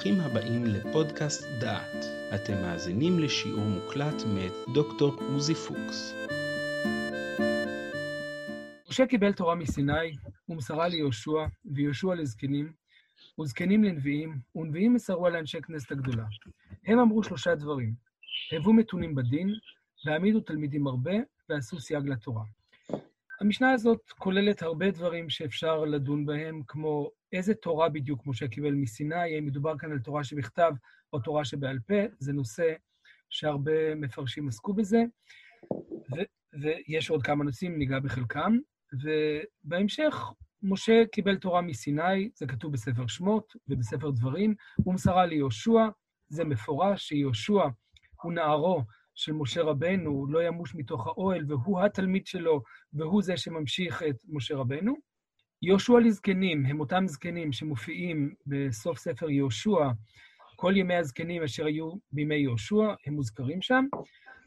ברוכים הבאים לפודקאסט דעת. אתם מאזינים לשיעור מוקלט מאת דוקטור עוזי פוקס. משה קיבל תורה מסיני, ומסרה ליהושע, ויהושע לזקנים, וזקנים לנביאים, ונביאים מסרו על אנשי כנסת הגדולה. הם אמרו שלושה דברים, הבו מתונים בדין, והעמידו תלמידים הרבה, ועשו סייג לתורה. המשנה הזאת כוללת הרבה דברים שאפשר לדון בהם, כמו איזה תורה בדיוק משה קיבל מסיני, האם מדובר כאן על תורה שבכתב או תורה שבעל פה, זה נושא שהרבה מפרשים עסקו בזה, ו- ויש עוד כמה נושאים, ניגע בחלקם. ובהמשך, משה קיבל תורה מסיני, זה כתוב בספר שמות ובספר דברים, הוא מסרה ליהושע, זה מפורש שיהושע הוא נערו של משה רבנו, לא ימוש מתוך האוהל, והוא התלמיד שלו, והוא זה שממשיך את משה רבנו. יהושע לזקנים הם אותם זקנים שמופיעים בסוף ספר יהושע, כל ימי הזקנים אשר היו בימי יהושע, הם מוזכרים שם,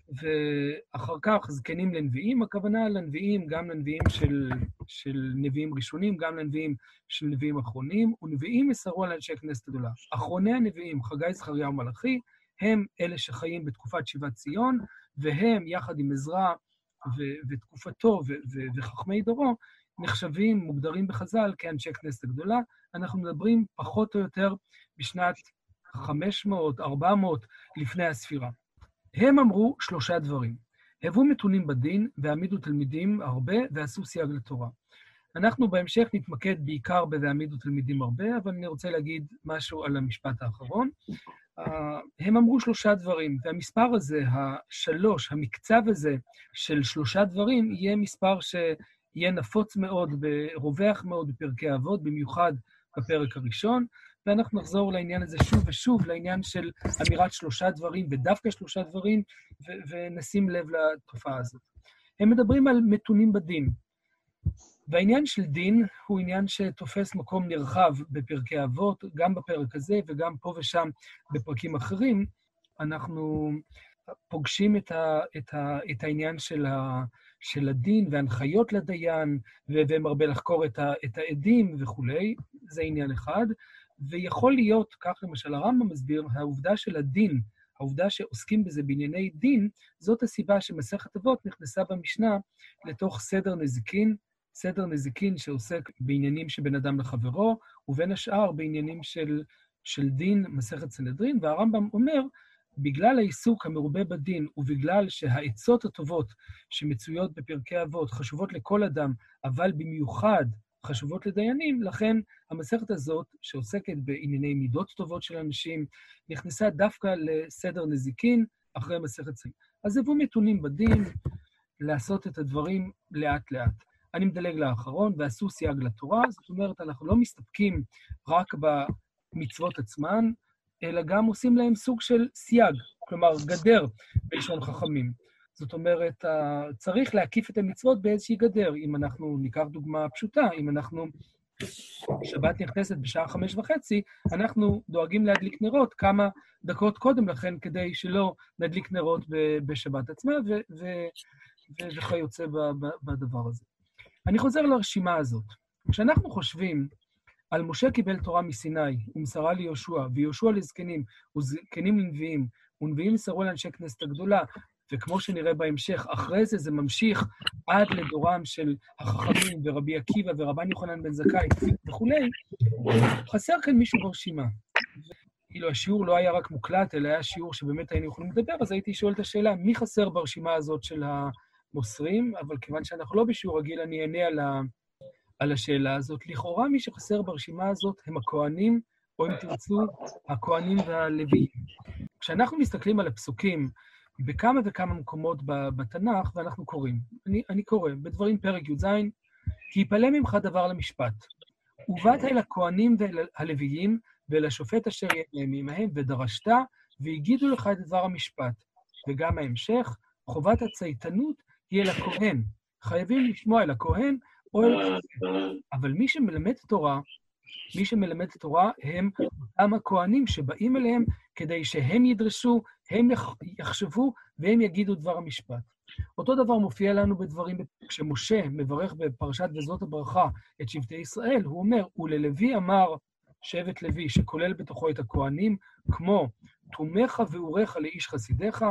ואחר כך זקנים לנביאים, הכוונה לנביאים, גם לנביאים של, של נביאים ראשונים, גם לנביאים של נביאים אחרונים, ונביאים מסרו על אנשי כנסת גדולה. אחרוני הנביאים, חגי, זכריה ומלאכי, הם אלה שחיים בתקופת שיבת ציון, והם, יחד עם עזרא ותקופתו וחכמי דורו, נחשבים, מוגדרים בחז"ל כאנשי כנסת הגדולה. אנחנו מדברים פחות או יותר בשנת 500, 400 לפני הספירה. הם אמרו שלושה דברים. הבו מתונים בדין והעמידו תלמידים הרבה ועשו סייג לתורה. אנחנו בהמשך נתמקד בעיקר ב"והעמידו תלמידים הרבה", אבל אני רוצה להגיד משהו על המשפט האחרון. Uh, הם אמרו שלושה דברים, והמספר הזה, השלוש, המקצב הזה של שלושה דברים, יהיה מספר שיהיה נפוץ מאוד, רווח מאוד בפרקי אבות, במיוחד בפרק הראשון, ואנחנו נחזור לעניין הזה שוב ושוב, לעניין של אמירת שלושה דברים, ודווקא שלושה דברים, ו- ונשים לב לתופעה הזאת. הם מדברים על מתונים בדין. והעניין של דין הוא עניין שתופס מקום נרחב בפרקי אבות, גם בפרק הזה וגם פה ושם בפרקים אחרים. אנחנו פוגשים את, ה, את, ה, את העניין של, ה, של הדין והנחיות לדיין, ומרבה לחקור את, העדים וכולי, זה עניין אחד. ויכול להיות, כך למשל הרמב"ם מסביר, העובדה של הדין, העובדה שעוסקים בזה בענייני דין, זאת הסיבה שמסכת אבות נכנסה במשנה לתוך סדר נזיקין, סדר נזיקין שעוסק בעניינים שבין אדם לחברו, ובין השאר בעניינים של, של דין, מסכת סנהדרין, והרמב"ם אומר, בגלל העיסוק המרובה בדין, ובגלל שהעצות הטובות שמצויות בפרקי אבות חשובות לכל אדם, אבל במיוחד חשובות לדיינים, לכן המסכת הזאת, שעוסקת בענייני מידות טובות של אנשים, נכנסה דווקא לסדר נזיקין אחרי מסכת סגל. אז הבאו מתונים בדין לעשות את הדברים לאט-לאט. אני מדלג לאחרון, ועשו סייג לתורה, זאת אומרת, אנחנו לא מסתפקים רק במצוות עצמן, אלא גם עושים להם סוג של סייג, כלומר, גדר בלשון חכמים. זאת אומרת, צריך להקיף את המצוות באיזושהי גדר. אם אנחנו ניקח דוגמה פשוטה, אם אנחנו, שבת נכנסת בשעה חמש וחצי, אנחנו דואגים להדליק נרות כמה דקות קודם לכן, כדי שלא נדליק נרות בשבת עצמה, וכיוצא בדבר הזה. אני חוזר לרשימה הזאת. כשאנחנו חושבים על משה קיבל תורה מסיני, ומסרה ליהושע, ויהושע לזקנים, וזקנים לנביאים, ונביאים מסרו לאנשי כנסת הגדולה, וכמו שנראה בהמשך, אחרי זה זה ממשיך עד לדורם של החכמים ורבי עקיבא ורבן יוחנן בן זכאי וכולי, חסר כאן מישהו ברשימה. כאילו השיעור לא היה רק מוקלט, אלא היה שיעור שבאמת היינו יכולים לדבר, אז הייתי שואל את השאלה, מי חסר ברשימה הזאת של המוסרים? אבל כיוון שאנחנו לא בשיעור רגיל, אני אענה על, ה... על השאלה הזאת. לכאורה מי שחסר ברשימה הזאת הם הכוהנים, או אם תרצו, הכוהנים והלוויים. כשאנחנו מסתכלים על הפסוקים, בכמה וכמה מקומות בתנ"ך, ואנחנו קוראים. אני, אני קורא, בדברים פרק י"ז, כי יפלא ממך דבר למשפט. ובאת אל הכהנים ואל הלוויים, ואל השופט אשר יהיה עמהם, ודרשת, והגידו לך את דבר המשפט. וגם ההמשך, חובת הצייתנות היא אל הכהן. חייבים לשמוע אל הכהן או אל הכהן. אבל מי שמלמד תורה, מי שמלמד תורה הם אותם הכהנים שבאים אליהם כדי שהם ידרשו, הם יחשבו והם יגידו דבר המשפט. אותו דבר מופיע לנו בדברים, כשמשה מברך בפרשת וזאת הברכה את שבטי ישראל, הוא אומר, וללוי אמר שבט לוי, שכולל בתוכו את הכהנים, כמו תומך ואוריך לאיש חסידיך,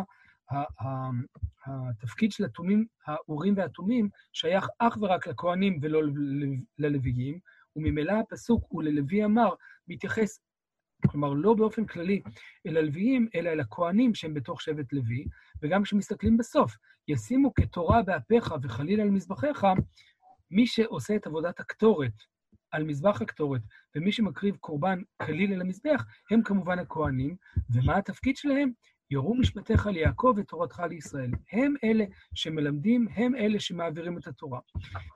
התפקיד של התומים, האורים והתומים, שייך אך ורק לכהנים ולא ללוויים, וממילא הפסוק הוא ללוי אמר, מתייחס, כלומר, לא באופן כללי אל הלוויים, אלא אל הכהנים שהם בתוך שבט לוי, וגם כשמסתכלים בסוף, ישימו כתורה באפיך וחליל על מזבחיך, מי שעושה את עבודת הקטורת על מזבח הקטורת, ומי שמקריב קורבן כליל אל המזבח, הם כמובן הכהנים, ומה התפקיד שלהם? יורו משפטיך ליעקב ותורתך לישראל. הם אלה שמלמדים, הם אלה שמעבירים את התורה.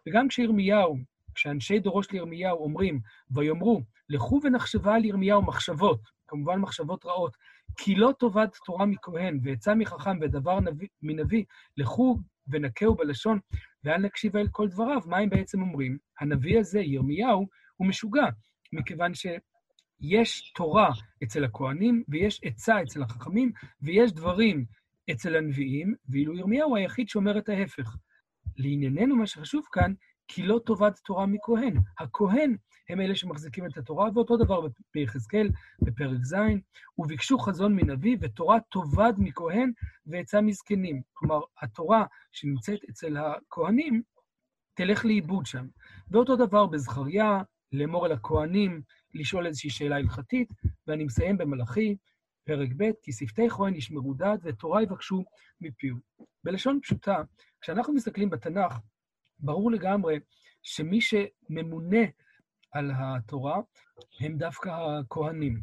וגם כשירמיהו, כשאנשי דורו של ירמיהו אומרים, ויאמרו, לכו ונחשבה על ירמיהו מחשבות, כמובן מחשבות רעות, כי לא טובת תורה מכהן, ועצה מחכם ודבר נביא, מנביא, לכו ונקהו בלשון, ואל נקשיב אל כל דבריו. מה הם בעצם אומרים? הנביא הזה, ירמיהו, הוא משוגע, מכיוון שיש תורה אצל הכוהנים, ויש עצה אצל החכמים, ויש דברים אצל הנביאים, ואילו ירמיהו היחיד שאומר את ההפך. לענייננו, מה שחשוב כאן, כי לא טובת תורה מכהן. הכהן הם אלה שמחזיקים את התורה, ואותו דבר ביחזקאל, בפרק ז', וביקשו חזון מנביא, ותורה תאבד מכהן ועצה מזקנים. כלומר, התורה שנמצאת אצל הכהנים, תלך לאיבוד שם. ואותו דבר בזכריה, לאמור אל הכהנים, לשאול איזושהי שאלה הלכתית, ואני מסיים במלאכי, פרק ב', כי שפתי כהן ישמרו דעת ותורה יבקשו מפיהו. בלשון פשוטה, כשאנחנו מסתכלים בתנ"ך, ברור לגמרי שמי שממונה על התורה הם דווקא הכהנים.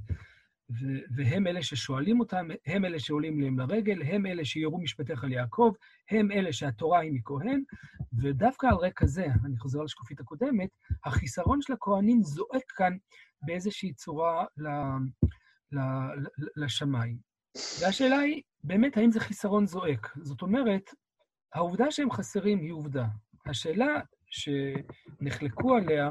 והם אלה ששואלים אותם, הם אלה שעולים להם לרגל, הם אלה שיראו משפטיך ליעקב, הם אלה שהתורה היא מכהן, ודווקא על רקע זה, אני חוזר לשקופית הקודמת, החיסרון של הכהנים זועק כאן באיזושהי צורה ל, ל, ל, לשמיים. והשאלה היא, באמת, האם זה חיסרון זועק? זאת אומרת, העובדה שהם חסרים היא עובדה. השאלה שנחלקו עליה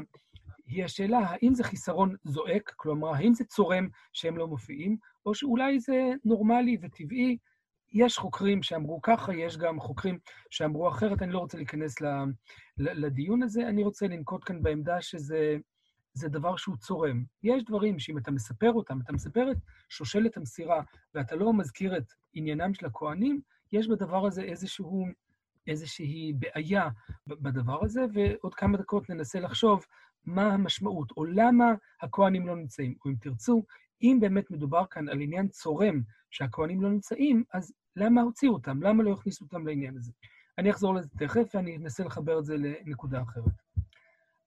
היא השאלה האם זה חיסרון זועק, כלומר, האם זה צורם שהם לא מופיעים, או שאולי זה נורמלי וטבעי. יש חוקרים שאמרו ככה, יש גם חוקרים שאמרו אחרת, אני לא רוצה להיכנס לדיון הזה, אני רוצה לנקוט כאן בעמדה שזה זה דבר שהוא צורם. יש דברים שאם אתה מספר אותם, אתה מספר את שושלת המסירה, ואתה לא מזכיר את עניינם של הכוהנים, יש בדבר הזה איזשהו, איזושהי בעיה בדבר הזה, ועוד כמה דקות ננסה לחשוב מה המשמעות, או למה הכוהנים לא נמצאים. או אם תרצו, אם באמת מדובר כאן על עניין צורם שהכוהנים לא נמצאים, אז למה הוציאו אותם? למה לא הכניסו אותם לעניין הזה? אני אחזור לזה תכף, ואני אנסה לחבר את זה לנקודה אחרת.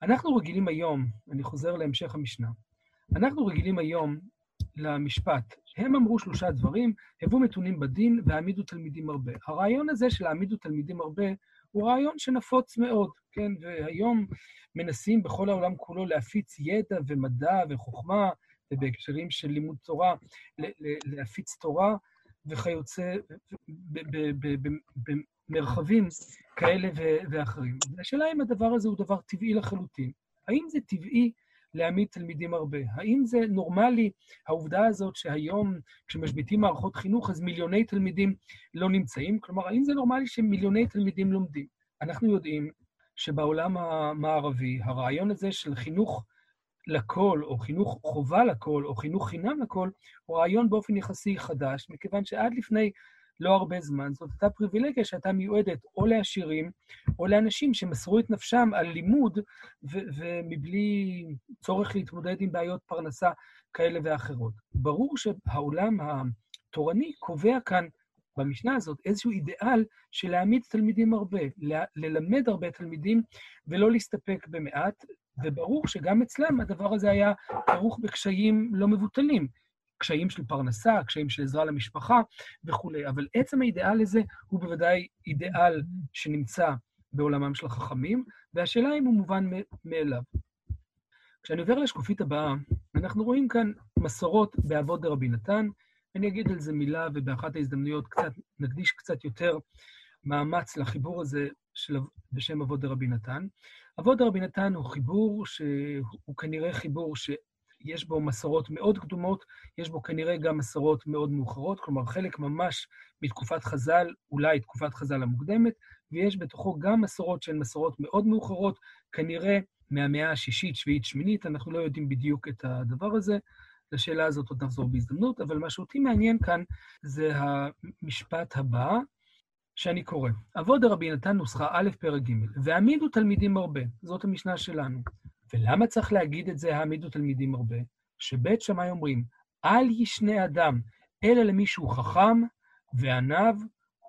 אנחנו רגילים היום, אני חוזר להמשך המשנה, אנחנו רגילים היום למשפט, הם אמרו שלושה דברים, הבו מתונים בדין והעמידו תלמידים הרבה. הרעיון הזה של העמידו תלמידים הרבה הוא רעיון שנפוץ מאוד, כן? והיום מנסים בכל העולם כולו להפיץ ידע ומדע וחוכמה, ובהקשרים של לימוד תורה, להפיץ תורה וכיוצא במרחבים כאלה ואחרים. והשאלה אם הדבר הזה הוא דבר טבעי לחלוטין. האם זה טבעי להעמיד תלמידים הרבה? האם זה נורמלי, העובדה הזאת שהיום כשמשביתים מערכות חינוך אז מיליוני תלמידים לא נמצאים? כלומר, האם זה נורמלי שמיליוני תלמידים לומדים? אנחנו יודעים שבעולם המערבי הרעיון הזה של חינוך לכל, או חינוך חובה לכל, או חינוך חינם לכל, הוא רעיון באופן יחסי חדש, מכיוון שעד לפני לא הרבה זמן זאת הייתה פריבילגיה שהייתה מיועדת או לעשירים, או לאנשים שמסרו את נפשם על לימוד, ומבלי צורך להתמודד עם בעיות פרנסה כאלה ואחרות. ברור שהעולם התורני קובע כאן במשנה הזאת איזשהו אידיאל של להעמיד תלמידים הרבה, ללמד הרבה תלמידים ולא להסתפק במעט, וברור שגם אצלם הדבר הזה היה כרוך בקשיים לא מבוטלים. קשיים של פרנסה, קשיים של עזרה למשפחה וכולי. אבל עצם האידיאל הזה הוא בוודאי אידיאל שנמצא בעולמם של החכמים, והשאלה אם הוא מובן מאליו. כשאני עובר לשקופית הבאה, אנחנו רואים כאן מסורות באבות דרבי נתן, אני אגיד על זה מילה, ובאחת ההזדמנויות קצת, נקדיש קצת יותר מאמץ לחיבור הזה של, בשם אבות דרבי נתן. אבות דרבי נתן הוא חיבור שהוא כנראה חיבור שיש בו מסורות מאוד קדומות, יש בו כנראה גם מסורות מאוד מאוחרות, כלומר חלק ממש מתקופת חז"ל, אולי תקופת חז"ל המוקדמת, ויש בתוכו גם מסורות שהן מסורות מאוד מאוחרות, כנראה מהמאה השישית, שביעית, שמינית, אנחנו לא יודעים בדיוק את הדבר הזה. לשאלה הזאת עוד נחזור בהזדמנות, אבל מה שאותי מעניין כאן זה המשפט הבא, שאני קורא. אבות דרבי נתן נוסחה א', פרק ג', והעמידו תלמידים הרבה, זאת המשנה שלנו. ולמה צריך להגיד את זה, העמידו תלמידים הרבה? שבית שמאי אומרים, אל ישנה אדם, אלא למי שהוא חכם ועניו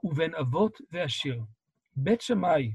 ובן אבות ועשיר. בית שמאי,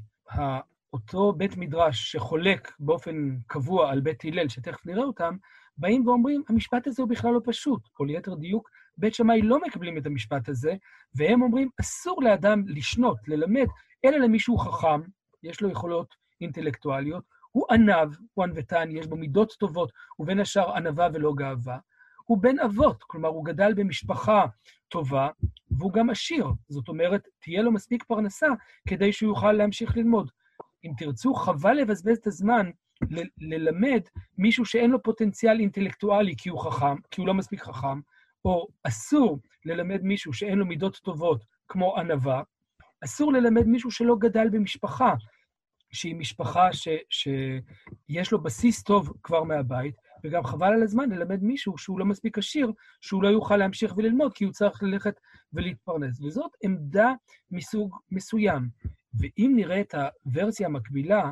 אותו בית מדרש שחולק באופן קבוע על בית הלל, שתכף נראה אותם, באים ואומרים, המשפט הזה הוא בכלל לא פשוט, או ליתר דיוק, בית שמאי לא מקבלים את המשפט הזה, והם אומרים, אסור לאדם לשנות, ללמד, אלא למישהו חכם, יש לו יכולות אינטלקטואליות, הוא ענב, הוא ענוותן, יש בו מידות טובות, ובין השאר ענווה ולא גאווה. הוא בן אבות, כלומר, הוא גדל במשפחה טובה, והוא גם עשיר. זאת אומרת, תהיה לו מספיק פרנסה כדי שהוא יוכל להמשיך ללמוד. אם תרצו, חבל לבזבז את הזמן ל- ללמד מישהו שאין לו פוטנציאל אינטלקטואלי כי הוא חכם, כי הוא לא מספיק חכם, או אסור ללמד מישהו שאין לו מידות טובות כמו ענווה, אסור ללמד מישהו שלא גדל במשפחה, שהיא משפחה ש, שיש לו בסיס טוב כבר מהבית, וגם חבל על הזמן ללמד מישהו שהוא לא מספיק עשיר, שהוא לא יוכל להמשיך וללמוד, כי הוא צריך ללכת ולהתפרנס. וזאת עמדה מסוג מסוים. ואם נראה את הוורסיה המקבילה,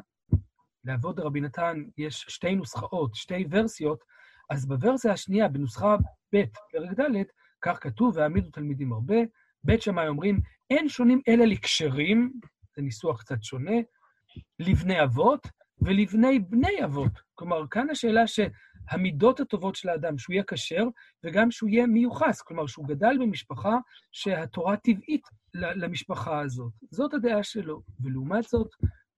לעבוד רבי נתן יש שתי נוסחאות, שתי ורסיות, אז בוורסיה השנייה, בנוסחה ב', פרק ד', כך כתוב, והעמידו תלמידים הרבה, בית שמאי אומרים, אין שונים אלא לקשרים, זה ניסוח קצת שונה, לבני אבות ולבני בני אבות. כלומר, כאן השאלה שהמידות הטובות של האדם, שהוא יהיה כשר, וגם שהוא יהיה מיוחס, כלומר, שהוא גדל במשפחה שהתורה טבעית למשפחה הזאת. זאת הדעה שלו. ולעומת זאת,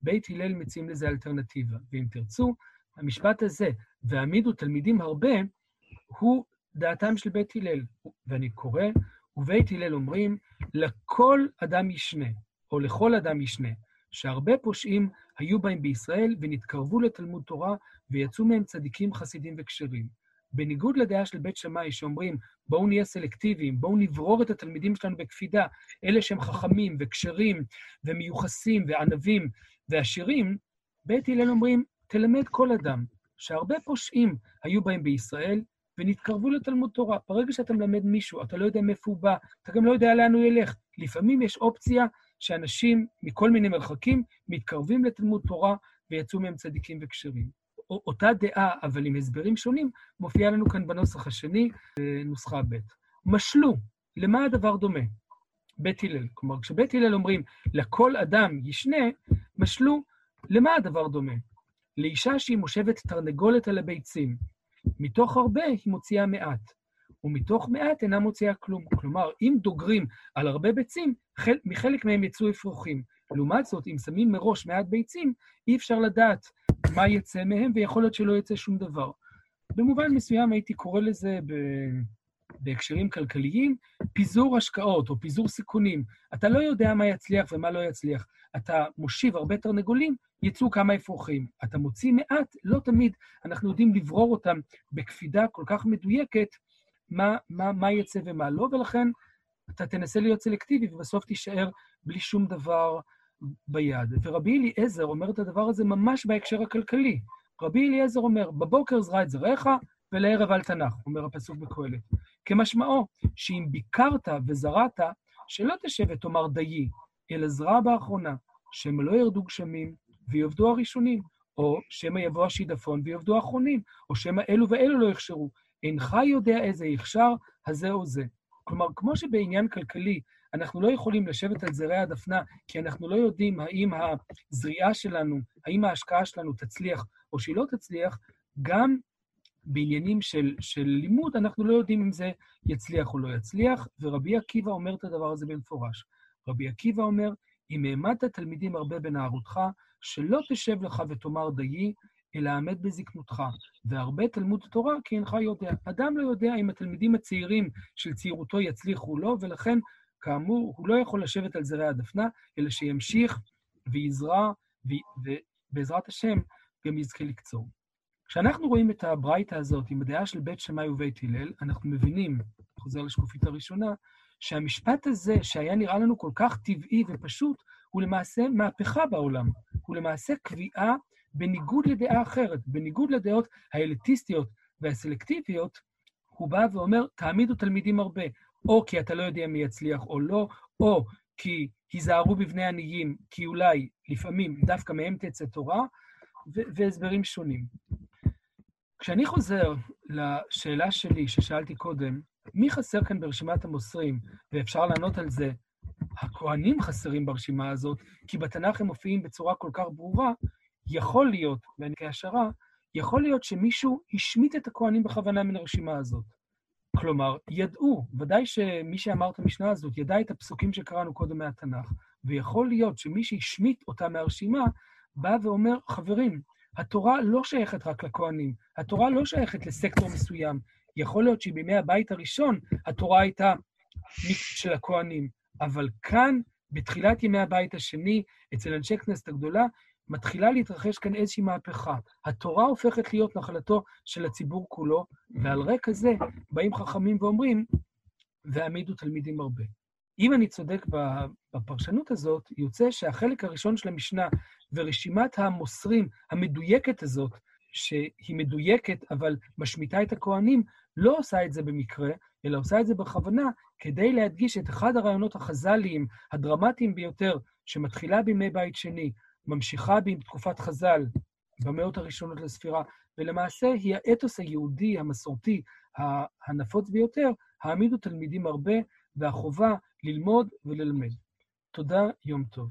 בית הלל מציעים לזה אלטרנטיבה. ואם תרצו, המשפט הזה, והעמידו תלמידים הרבה, הוא דעתם של בית הלל. ואני קורא, ובית הלל אומרים, לכל אדם ישנה, או לכל אדם ישנה, שהרבה פושעים היו בהם בישראל ונתקרבו לתלמוד תורה ויצאו מהם צדיקים, חסידים וכשרים. בניגוד לדעה של בית שמאי שאומרים, בואו נהיה סלקטיביים, בואו נברור את התלמידים שלנו בקפידה, אלה שהם חכמים וכשרים ומיוחסים וענבים ועשירים, בית הלל אומרים, תלמד כל אדם, שהרבה פושעים היו בהם בישראל, ונתקרבו לתלמוד תורה. ברגע שאתה מלמד מישהו, אתה לא יודע מאיפה הוא בא, אתה גם לא יודע לאן הוא ילך. לפעמים יש אופציה שאנשים מכל מיני מרחקים מתקרבים לתלמוד תורה ויצאו מהם צדיקים וכשרים. אותה דעה, אבל עם הסברים שונים, מופיעה לנו כאן בנוסח השני, נוסחה ב'. משלו, למה הדבר דומה? בית הלל. כלומר, כשבית הלל אומרים, לכל אדם ישנה, משלו, למה הדבר דומה? לאישה שהיא מושבת תרנגולת על הביצים. מתוך הרבה היא מוציאה מעט, ומתוך מעט אינה מוציאה כלום. כלומר, אם דוגרים על הרבה ביצים, מחלק מהם יצאו אפרוחים. לעומת זאת, אם שמים מראש מעט ביצים, אי אפשר לדעת מה יצא מהם, ויכול להיות שלא יצא שום דבר. במובן מסוים הייתי קורא לזה ב... בהקשרים כלכליים, פיזור השקעות או פיזור סיכונים. אתה לא יודע מה יצליח ומה לא יצליח. אתה מושיב הרבה תרנגולים, יצאו כמה אפרוחים. אתה מוציא מעט, לא תמיד אנחנו יודעים לברור אותם בקפידה כל כך מדויקת, מה, מה, מה יצא ומה לא, ולכן אתה תנסה להיות סלקטיבי ובסוף תישאר בלי שום דבר ביד. ורבי אליעזר אומר את הדבר הזה ממש בהקשר הכלכלי. רבי אליעזר אומר, בבוקר זרע את זרעך ולערב אל תנח, אומר הפסוק בקהלת. כמשמעו, שאם ביקרת וזרעת, שלא תשב ותאמר דיי, אלא זרע באחרונה, שמא לא ירדו גשמים ויאבדו הראשונים, או שמא יבוא השידפון ויאבדו האחרונים, או שמא אלו ואלו לא יכשרו. אינך יודע איזה יכשר, הזה או זה. כלומר, כמו שבעניין כלכלי אנחנו לא יכולים לשבת על זרי הדפנה, כי אנחנו לא יודעים האם הזריעה שלנו, האם ההשקעה שלנו תצליח או שהיא לא תצליח, גם בעניינים של, של לימוד אנחנו לא יודעים אם זה יצליח או לא יצליח, ורבי עקיבא אומר את הדבר הזה במפורש. רבי עקיבא אומר, אם העמדת תלמידים הרבה בנערותך, שלא תשב לך ותאמר דיי, אלא עמד בזקנותך, והרבה תלמוד תורה כי אינך יודע. אדם לא יודע אם התלמידים הצעירים של צעירותו יצליחו או לא, ולכן, כאמור, הוא לא יכול לשבת על זרי הדפנה, אלא שימשיך ויזרע, ובעזרת השם גם יזכה לקצור. כשאנחנו רואים את הברייתא הזאת עם הדעה של בית שמאי ובית הלל, אנחנו מבינים, חוזר לשקופית הראשונה, שהמשפט הזה, שהיה נראה לנו כל כך טבעי ופשוט, הוא למעשה מהפכה בעולם. הוא למעשה קביעה בניגוד לדעה אחרת, בניגוד לדעות האליטיסטיות והסלקטיביות, הוא בא ואומר, תעמידו תלמידים הרבה, או כי אתה לא יודע מי יצליח או לא, או כי היזהרו בבני עניים, כי אולי, לפעמים, דווקא מהם תצא תורה, והסברים שונים. כשאני חוזר לשאלה שלי, ששאלתי קודם, מי חסר כאן ברשימת המוסרים, ואפשר לענות על זה, הכוהנים חסרים ברשימה הזאת, כי בתנ"ך הם מופיעים בצורה כל כך ברורה, יכול להיות, ואני כהשערה, יכול להיות שמישהו השמיט את הכוהנים בכוונה מן הרשימה הזאת. כלומר, ידעו, ודאי שמי שאמר את המשנה הזאת ידע את הפסוקים שקראנו קודם מהתנ"ך, ויכול להיות שמי שהשמיט אותה מהרשימה, בא ואומר, חברים, התורה לא שייכת רק לכוהנים, התורה לא שייכת לסקטור מסוים. יכול להיות שבימי הבית הראשון התורה הייתה של הכוהנים, אבל כאן, בתחילת ימי הבית השני, אצל אנשי כנסת הגדולה, מתחילה להתרחש כאן איזושהי מהפכה. התורה הופכת להיות נחלתו של הציבור כולו, ועל רקע זה באים חכמים ואומרים, והעמידו תלמידים הרבה. אם אני צודק בפרשנות הזאת, יוצא שהחלק הראשון של המשנה ורשימת המוסרים המדויקת הזאת, שהיא מדויקת אבל משמיטה את הכוהנים, לא עושה את זה במקרה, אלא עושה את זה בכוונה, כדי להדגיש את אחד הרעיונות החז"ליים הדרמטיים ביותר, שמתחילה בימי בית שני, ממשיכה בתקופת חז"ל, במאות הראשונות לספירה, ולמעשה היא האתוס היהודי, המסורתי, הנפוץ ביותר, העמידו תלמידים הרבה, והחובה ללמוד וללמד. תודה, יום טוב.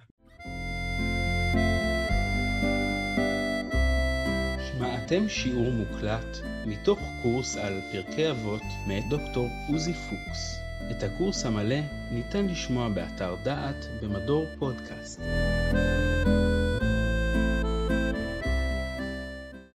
שמעתם שיעור מוקלט מתוך קורס על פרקי אבות מאת דוקטור עוזי פוקס. את הקורס המלא ניתן לשמוע באתר דעת במדור פודקאסט.